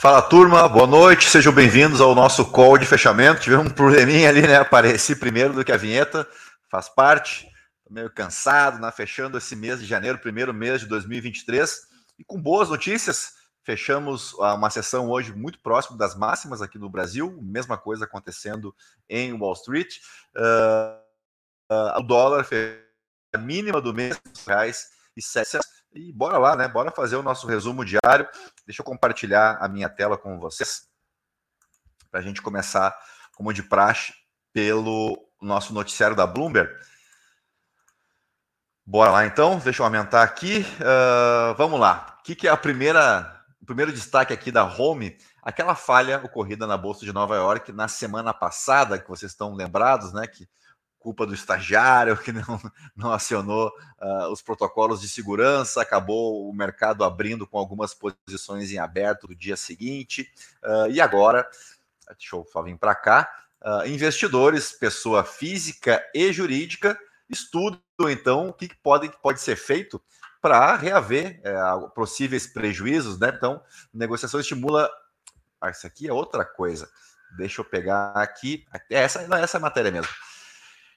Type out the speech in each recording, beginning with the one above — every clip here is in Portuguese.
Fala turma, boa noite, sejam bem-vindos ao nosso call de fechamento. Tivemos um probleminha ali, né? Apareci primeiro do que a vinheta, faz parte. Tô meio cansado, né? Fechando esse mês de janeiro, primeiro mês de 2023. E com boas notícias, fechamos uma sessão hoje muito próximo das máximas aqui no Brasil, mesma coisa acontecendo em Wall Street. Uh, uh, o dólar fez a mínima do mês, reais e sete e bora lá, né? Bora fazer o nosso resumo diário. Deixa eu compartilhar a minha tela com vocês para a gente começar, como de praxe, pelo nosso noticiário da Bloomberg. Bora lá então, deixa eu aumentar aqui. Uh, vamos lá. O que, que é a primeira, o primeiro destaque aqui da Home? Aquela falha ocorrida na Bolsa de Nova York na semana passada, que vocês estão lembrados, né? Que culpa do estagiário que não, não acionou uh, os protocolos de segurança, acabou o mercado abrindo com algumas posições em aberto no dia seguinte, uh, e agora, deixa eu só vir para cá, uh, investidores, pessoa física e jurídica, estudam então o que pode, pode ser feito para reaver é, possíveis prejuízos, né? Então, negociação estimula. Ah, isso aqui é outra coisa. Deixa eu pegar aqui. Essa, essa é a matéria mesmo.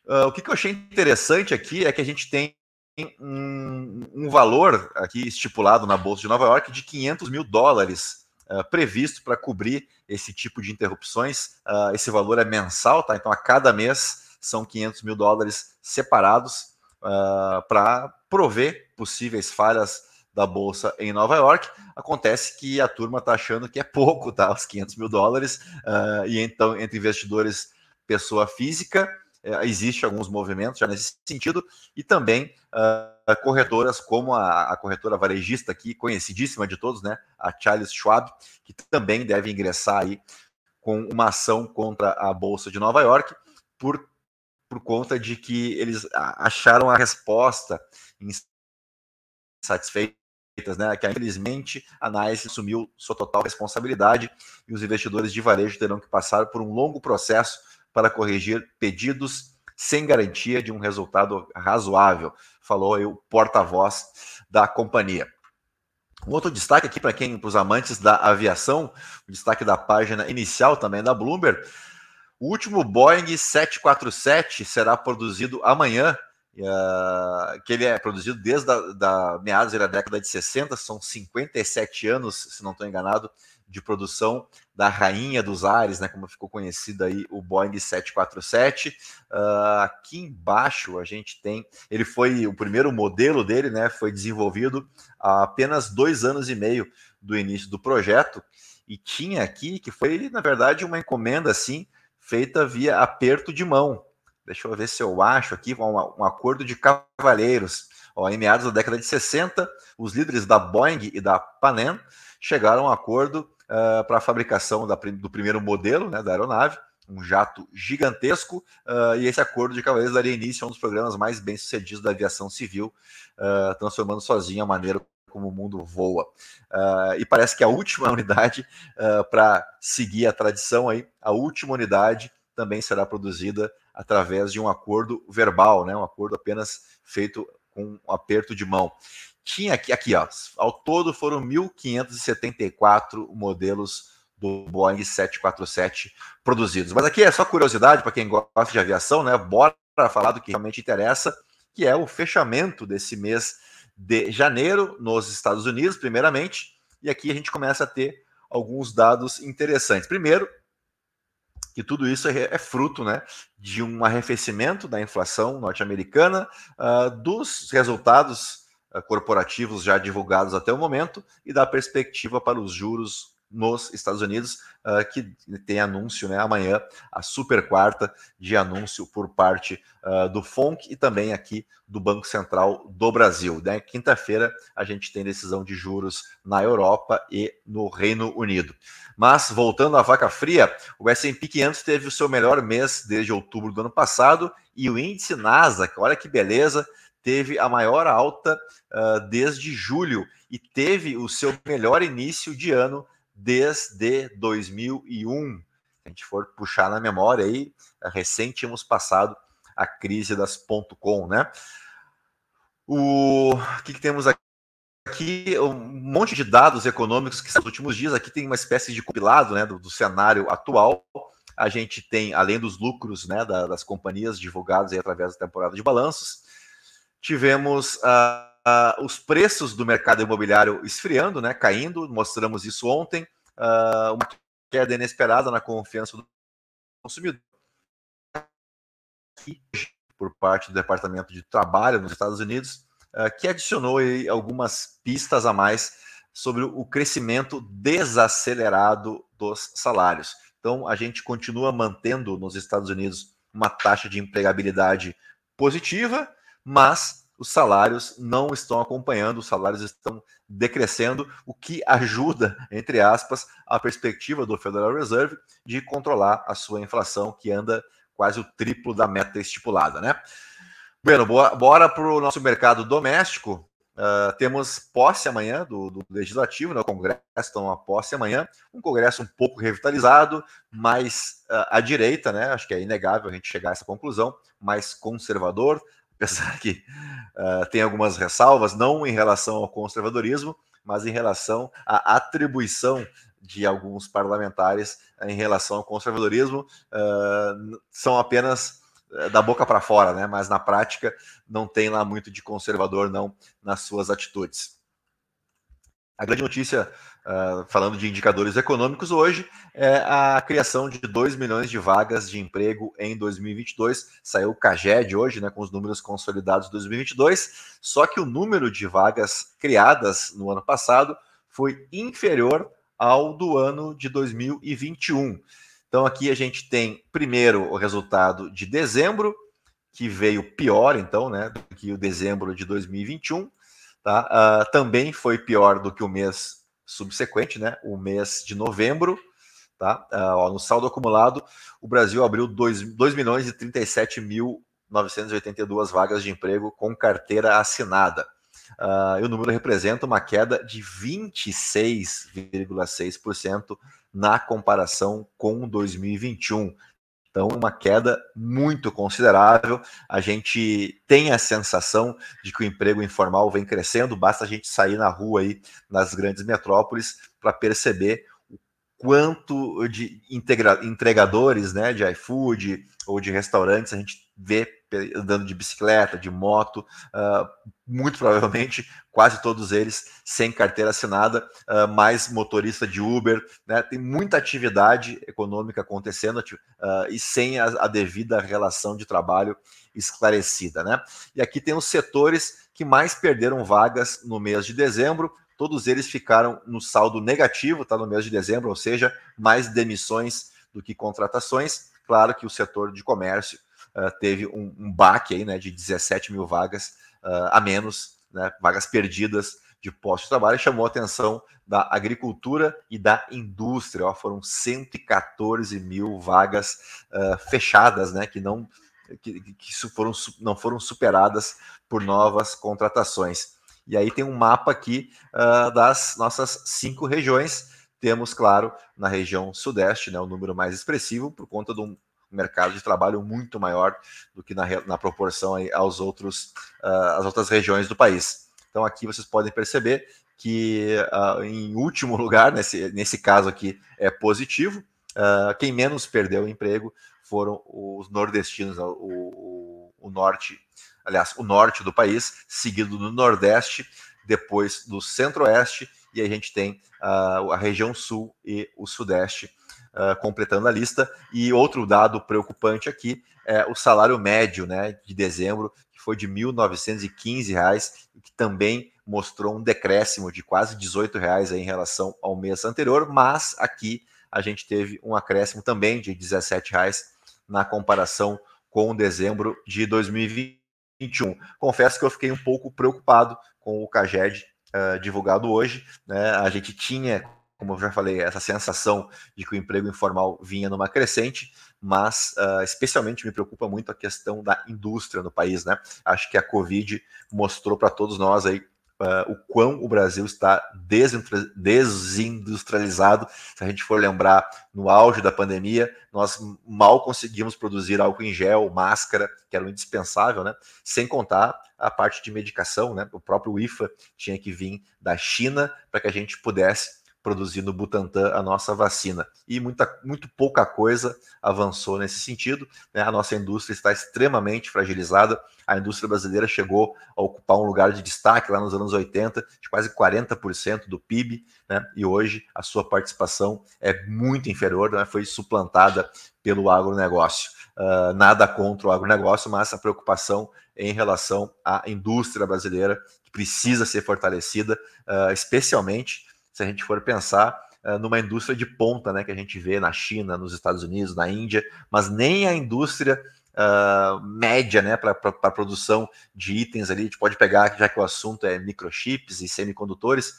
Uh, o que, que, eu achei interessante aqui é que a gente tem um, um, valor aqui estipulado na Bolsa de Nova York de 500 mil dólares uh, previsto para cobrir esse tipo de interrupções. Uh, esse valor é mensal, tá? Então a cada mês são 500 mil dólares separados para prover possíveis falhas da bolsa em Nova York. Acontece que a turma está achando que é pouco, tá? Os 500 mil dólares, e então entre investidores pessoa física é, existe alguns movimentos já nesse sentido, e também uh, corretoras como a, a, corretora varejista aqui, conhecidíssima de todos, né, a Charles Schwab, que também deve ingressar aí com uma ação contra a Bolsa de Nova York, por, por conta de que eles acharam a resposta insatisfeitas, né, que infelizmente a NICE assumiu sua total responsabilidade e os investidores de varejo terão que passar por um longo processo para corrigir pedidos sem garantia de um resultado razoável, falou o porta-voz da companhia. Um outro destaque aqui para quem, para os amantes da aviação, o destaque da página inicial também da Bloomberg. O último Boeing 747 será produzido amanhã, uh, que ele é produzido desde a, da meados da década de 60, são 57 anos, se não estou enganado, de produção da rainha dos ares, né, como ficou conhecido aí o Boeing 747. Uh, ah, aqui embaixo a gente tem, ele foi o primeiro modelo dele, né, foi desenvolvido há apenas dois anos e meio do início do projeto e tinha aqui que foi na verdade uma encomenda assim feita via aperto de mão. Deixa eu ver se eu acho aqui um, um acordo de cavalheiros. Ó, em meados da década de 60, os líderes da Boeing e da Pan Am chegaram a um acordo uh, para a fabricação da, do primeiro modelo né, da aeronave, um jato gigantesco, uh, e esse acordo de cavaleiros daria início a um dos programas mais bem-sucedidos da aviação civil, uh, transformando sozinho a maneira como o mundo voa. Uh, e parece que a última unidade, para seguir a tradição aí, a última unidade também será produzida através de um acordo verbal, né, um acordo apenas feito com um aperto de mão tinha aqui, aqui ó, ao todo foram 1.574 modelos do Boeing 747 produzidos. Mas aqui é só curiosidade para quem gosta de aviação, né? Bora falar do que realmente interessa, que é o fechamento desse mês de janeiro nos Estados Unidos, primeiramente, e aqui a gente começa a ter alguns dados interessantes. Primeiro, que tudo isso é, é fruto né, de um arrefecimento da inflação norte-americana, uh, dos resultados corporativos já divulgados até o momento e da perspectiva para os juros nos Estados Unidos, uh, que tem anúncio né, amanhã, a super quarta de anúncio por parte uh, do FONC e também aqui do Banco Central do Brasil. Né? Quinta-feira a gente tem decisão de juros na Europa e no Reino Unido. Mas, voltando à vaca fria, o S&P 500 teve o seu melhor mês desde outubro do ano passado e o índice Nasdaq, olha que beleza, teve a maior alta uh, desde julho e teve o seu melhor início de ano desde 2001. Se a gente for puxar na memória aí, recente tínhamos passado a crise das .com, né? O, que, que temos aqui? aqui um monte de dados econômicos que nos últimos dias. Aqui tem uma espécie de compilado né, do, do cenário atual. A gente tem, além dos lucros né, da, das companhias divulgados através da temporada de balanços, tivemos uh, uh, os preços do mercado imobiliário esfriando, né, caindo. Mostramos isso ontem. Uh, uma queda inesperada na confiança do consumidor por parte do Departamento de Trabalho nos Estados Unidos que adicionou algumas pistas a mais sobre o crescimento desacelerado dos salários. Então, a gente continua mantendo nos Estados Unidos uma taxa de empregabilidade positiva, mas os salários não estão acompanhando, os salários estão decrescendo, o que ajuda, entre aspas, a perspectiva do Federal Reserve de controlar a sua inflação, que anda quase o triplo da meta estipulada, né? Bueno, bora para o nosso mercado doméstico. Uh, temos posse amanhã do, do Legislativo, né? o Congresso tem uma posse amanhã, um Congresso um pouco revitalizado, mais uh, à direita, né? Acho que é inegável a gente chegar a essa conclusão, mais conservador, apesar que uh, tem algumas ressalvas, não em relação ao conservadorismo, mas em relação à atribuição de alguns parlamentares em relação ao conservadorismo, são apenas é, da boca para fora, né? Mas na prática não tem lá muito de conservador não nas suas atitudes. A grande notícia, uh, falando de indicadores econômicos hoje, é a criação de 2 milhões de vagas de emprego em 2022. Saiu o CAGED hoje, né, com os números consolidados de 2022, só que o número de vagas criadas no ano passado foi inferior ao do ano de 2021. Então aqui a gente tem primeiro o resultado de dezembro, que veio pior, então, né, do que o dezembro de 2021. Tá? Uh, também foi pior do que o mês subsequente, né, o mês de novembro. Tá? Uh, no saldo acumulado, o Brasil abriu 2, 2 milhões e 37 mil 982 vagas de emprego com carteira assinada. Uh, e o número representa uma queda de 26,6% na comparação com 2021. Então, uma queda muito considerável. A gente tem a sensação de que o emprego informal vem crescendo, basta a gente sair na rua aí nas grandes metrópoles para perceber o quanto de entregadores né, de iFood ou de restaurantes a gente vê andando de bicicleta, de moto, uh, muito provavelmente quase todos eles sem carteira assinada, uh, mais motorista de Uber, né? Tem muita atividade econômica acontecendo uh, e sem a, a, devida relação de trabalho esclarecida, né? E aqui tem os setores que mais perderam vagas no mês de dezembro. Todos eles ficaram no saldo negativo, tá? No mês de dezembro, ou seja, mais demissões do que contratações. Claro que o setor de comércio uh, teve um, um baque aí, né, de 17 mil vagas uh, a menos, né, vagas perdidas de postos de trabalho, chamou a atenção da agricultura e da indústria. Ó, foram 114 mil vagas uh, fechadas, né, que não que, que foram, não foram superadas por novas contratações. E aí tem um mapa aqui uh, das nossas cinco regiões. Temos, claro, na região sudeste, né, o número mais expressivo, por conta de um mercado de trabalho muito maior do que na, na proporção aos outros, uh, às outras regiões do país. Então aqui vocês podem perceber que uh, em último lugar, nesse, nesse caso aqui, é positivo. Uh, quem menos perdeu o emprego foram os nordestinos, o, o, o, norte, aliás, o norte do país, seguido do nordeste, depois do centro-oeste, e a gente tem uh, a região sul e o sudeste uh, completando a lista. E outro dado preocupante aqui é o salário médio né, de dezembro, que foi de R$ 1.915, que também mostrou um decréscimo de quase 18 reais em relação ao mês anterior, mas aqui a gente teve um acréscimo também de 17 reais na comparação com dezembro de 2021. Confesso que eu fiquei um pouco preocupado com o CAGED uh, divulgado hoje. Né? A gente tinha como eu já falei, essa sensação de que o emprego informal vinha numa crescente, mas uh, especialmente me preocupa muito a questão da indústria no país, né? Acho que a Covid mostrou para todos nós aí uh, o quão o Brasil está desindustrializado. Se a gente for lembrar, no auge da pandemia, nós mal conseguimos produzir álcool em gel, máscara, que era um indispensável, né? Sem contar a parte de medicação, né? O próprio IFA tinha que vir da China para que a gente pudesse produzir no Butantan a nossa vacina. E muita, muito pouca coisa avançou nesse sentido. Né? A nossa indústria está extremamente fragilizada. A indústria brasileira chegou a ocupar um lugar de destaque lá nos anos 80, de quase 40% do PIB, né? e hoje a sua participação é muito inferior, né? foi suplantada pelo agronegócio. Uh, nada contra o agronegócio, mas a preocupação em relação à indústria brasileira, que precisa ser fortalecida, uh, especialmente se a gente for pensar uh, numa indústria de ponta, né, que a gente vê na China, nos Estados Unidos, na Índia, mas nem a indústria uh, média, né, para a produção de itens ali, a gente pode pegar, já que o assunto é microchips e semicondutores,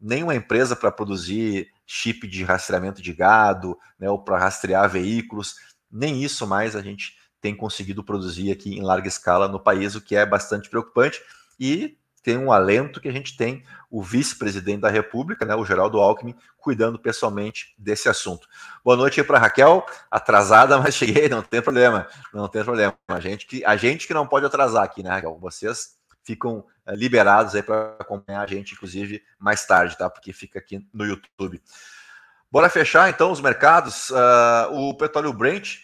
nenhuma empresa para produzir chip de rastreamento de gado, né, ou para rastrear veículos, nem isso mais a gente tem conseguido produzir aqui em larga escala no país, o que é bastante preocupante. E tem um alento que a gente tem o vice-presidente da República, né, o Geraldo Alckmin, cuidando pessoalmente desse assunto. Boa noite aí para Raquel, atrasada, mas cheguei, não tem problema, não tem problema. A gente que, a gente que não pode atrasar aqui, né, Raquel? Vocês ficam eh, liberados aí para acompanhar a gente, inclusive, mais tarde, tá? Porque fica aqui no YouTube. Bora fechar então os mercados. Uh, o petróleo Brent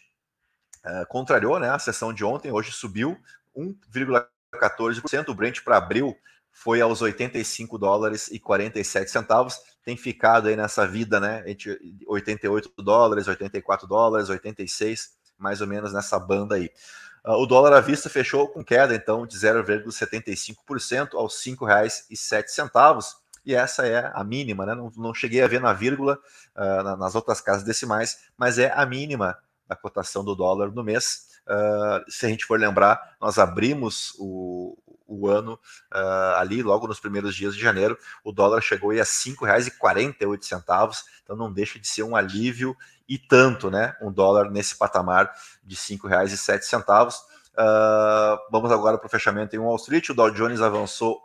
uh, contrariou né, a sessão de ontem, hoje subiu 1,4%. 14%. O Brent para abril foi aos 85 dólares e 47 centavos. Tem ficado aí nessa vida, né? Entre 88 dólares, 84 dólares, 86, mais ou menos nessa banda aí. Uh, o dólar à vista fechou com queda, então, de 0,75% aos R$ 5,07. E essa é a mínima, né? Não, não cheguei a ver na vírgula uh, nas outras casas decimais, mas é a mínima da cotação do dólar no mês. Uh, se a gente for lembrar, nós abrimos o, o ano uh, ali, logo nos primeiros dias de janeiro, o dólar chegou aí a R$ 5,48, então não deixa de ser um alívio e tanto, né? Um dólar nesse patamar de R$ 5,07. Uh, vamos agora para o fechamento em Wall Street. O Dow Jones avançou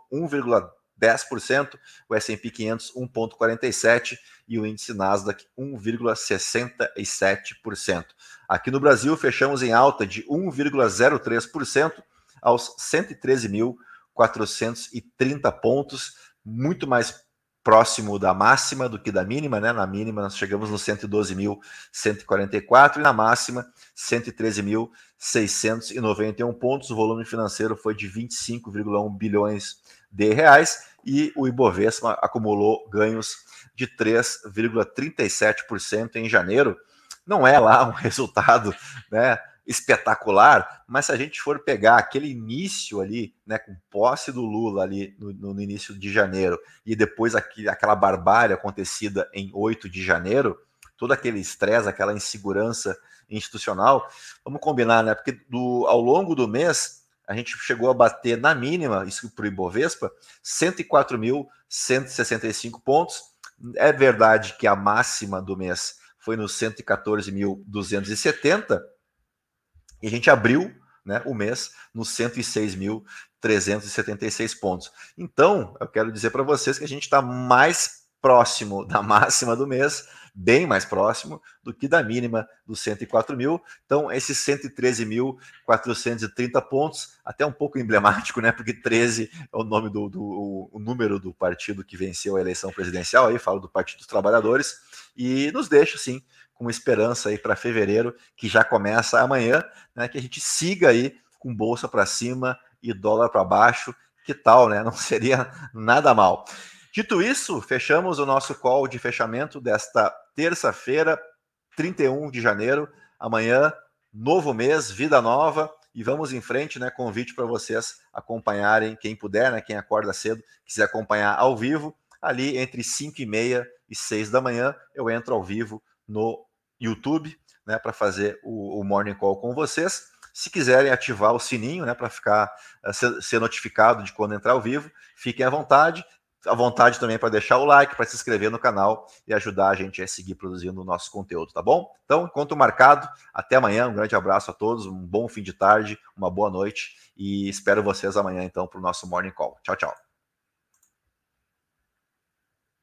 1,10%, o S&P 500 1,47% e o índice Nasdaq 1,67%. Aqui no Brasil, fechamos em alta de 1,03% aos 113.430 pontos, muito mais próximo da máxima do que da mínima, né? Na mínima nós chegamos no 112.144 e na máxima 113.691 pontos. O volume financeiro foi de 25,1 bilhões de reais e o Ibovespa acumulou ganhos de 3,37% em janeiro não é lá um resultado né, espetacular, mas se a gente for pegar aquele início ali, né, com posse do Lula ali no, no início de janeiro, e depois aqui, aquela barbárie acontecida em 8 de janeiro, todo aquele estresse, aquela insegurança institucional, vamos combinar, né? Porque do, ao longo do mês a gente chegou a bater na mínima, isso para o Ibovespa, 104.165 pontos. É verdade que a máxima do mês foi no 114.270 e a gente abriu né, o mês nos 106.376 pontos. Então, eu quero dizer para vocês que a gente está mais próximo da máxima do mês bem mais próximo do que da mínima dos 104 mil. Então, esses 113.430 pontos, até um pouco emblemático, né? Porque 13 é o nome do, do o número do partido que venceu a eleição presidencial, aí falo do Partido dos Trabalhadores, e nos deixa, sim, com esperança aí para fevereiro, que já começa amanhã, né? Que a gente siga aí com bolsa para cima e dólar para baixo. Que tal, né? Não seria nada mal. Dito isso, fechamos o nosso call de fechamento desta terça-feira, 31 de janeiro. Amanhã, novo mês, vida nova. E vamos em frente, né? Convite para vocês acompanharem, quem puder, né? Quem acorda cedo, quiser acompanhar ao vivo, ali entre 5 e meia e 6 da manhã, eu entro ao vivo no YouTube, né? Para fazer o, o Morning Call com vocês. Se quiserem ativar o sininho, né, para ficar eh, ser, ser, notificado de quando entrar ao vivo, fiquem à vontade à vontade também para deixar o like, para se inscrever no canal e ajudar a gente a seguir produzindo o nosso conteúdo, tá bom? Então, encontro marcado. Até amanhã. Um grande abraço a todos. Um bom fim de tarde, uma boa noite e espero vocês amanhã então para o nosso Morning Call. Tchau, tchau.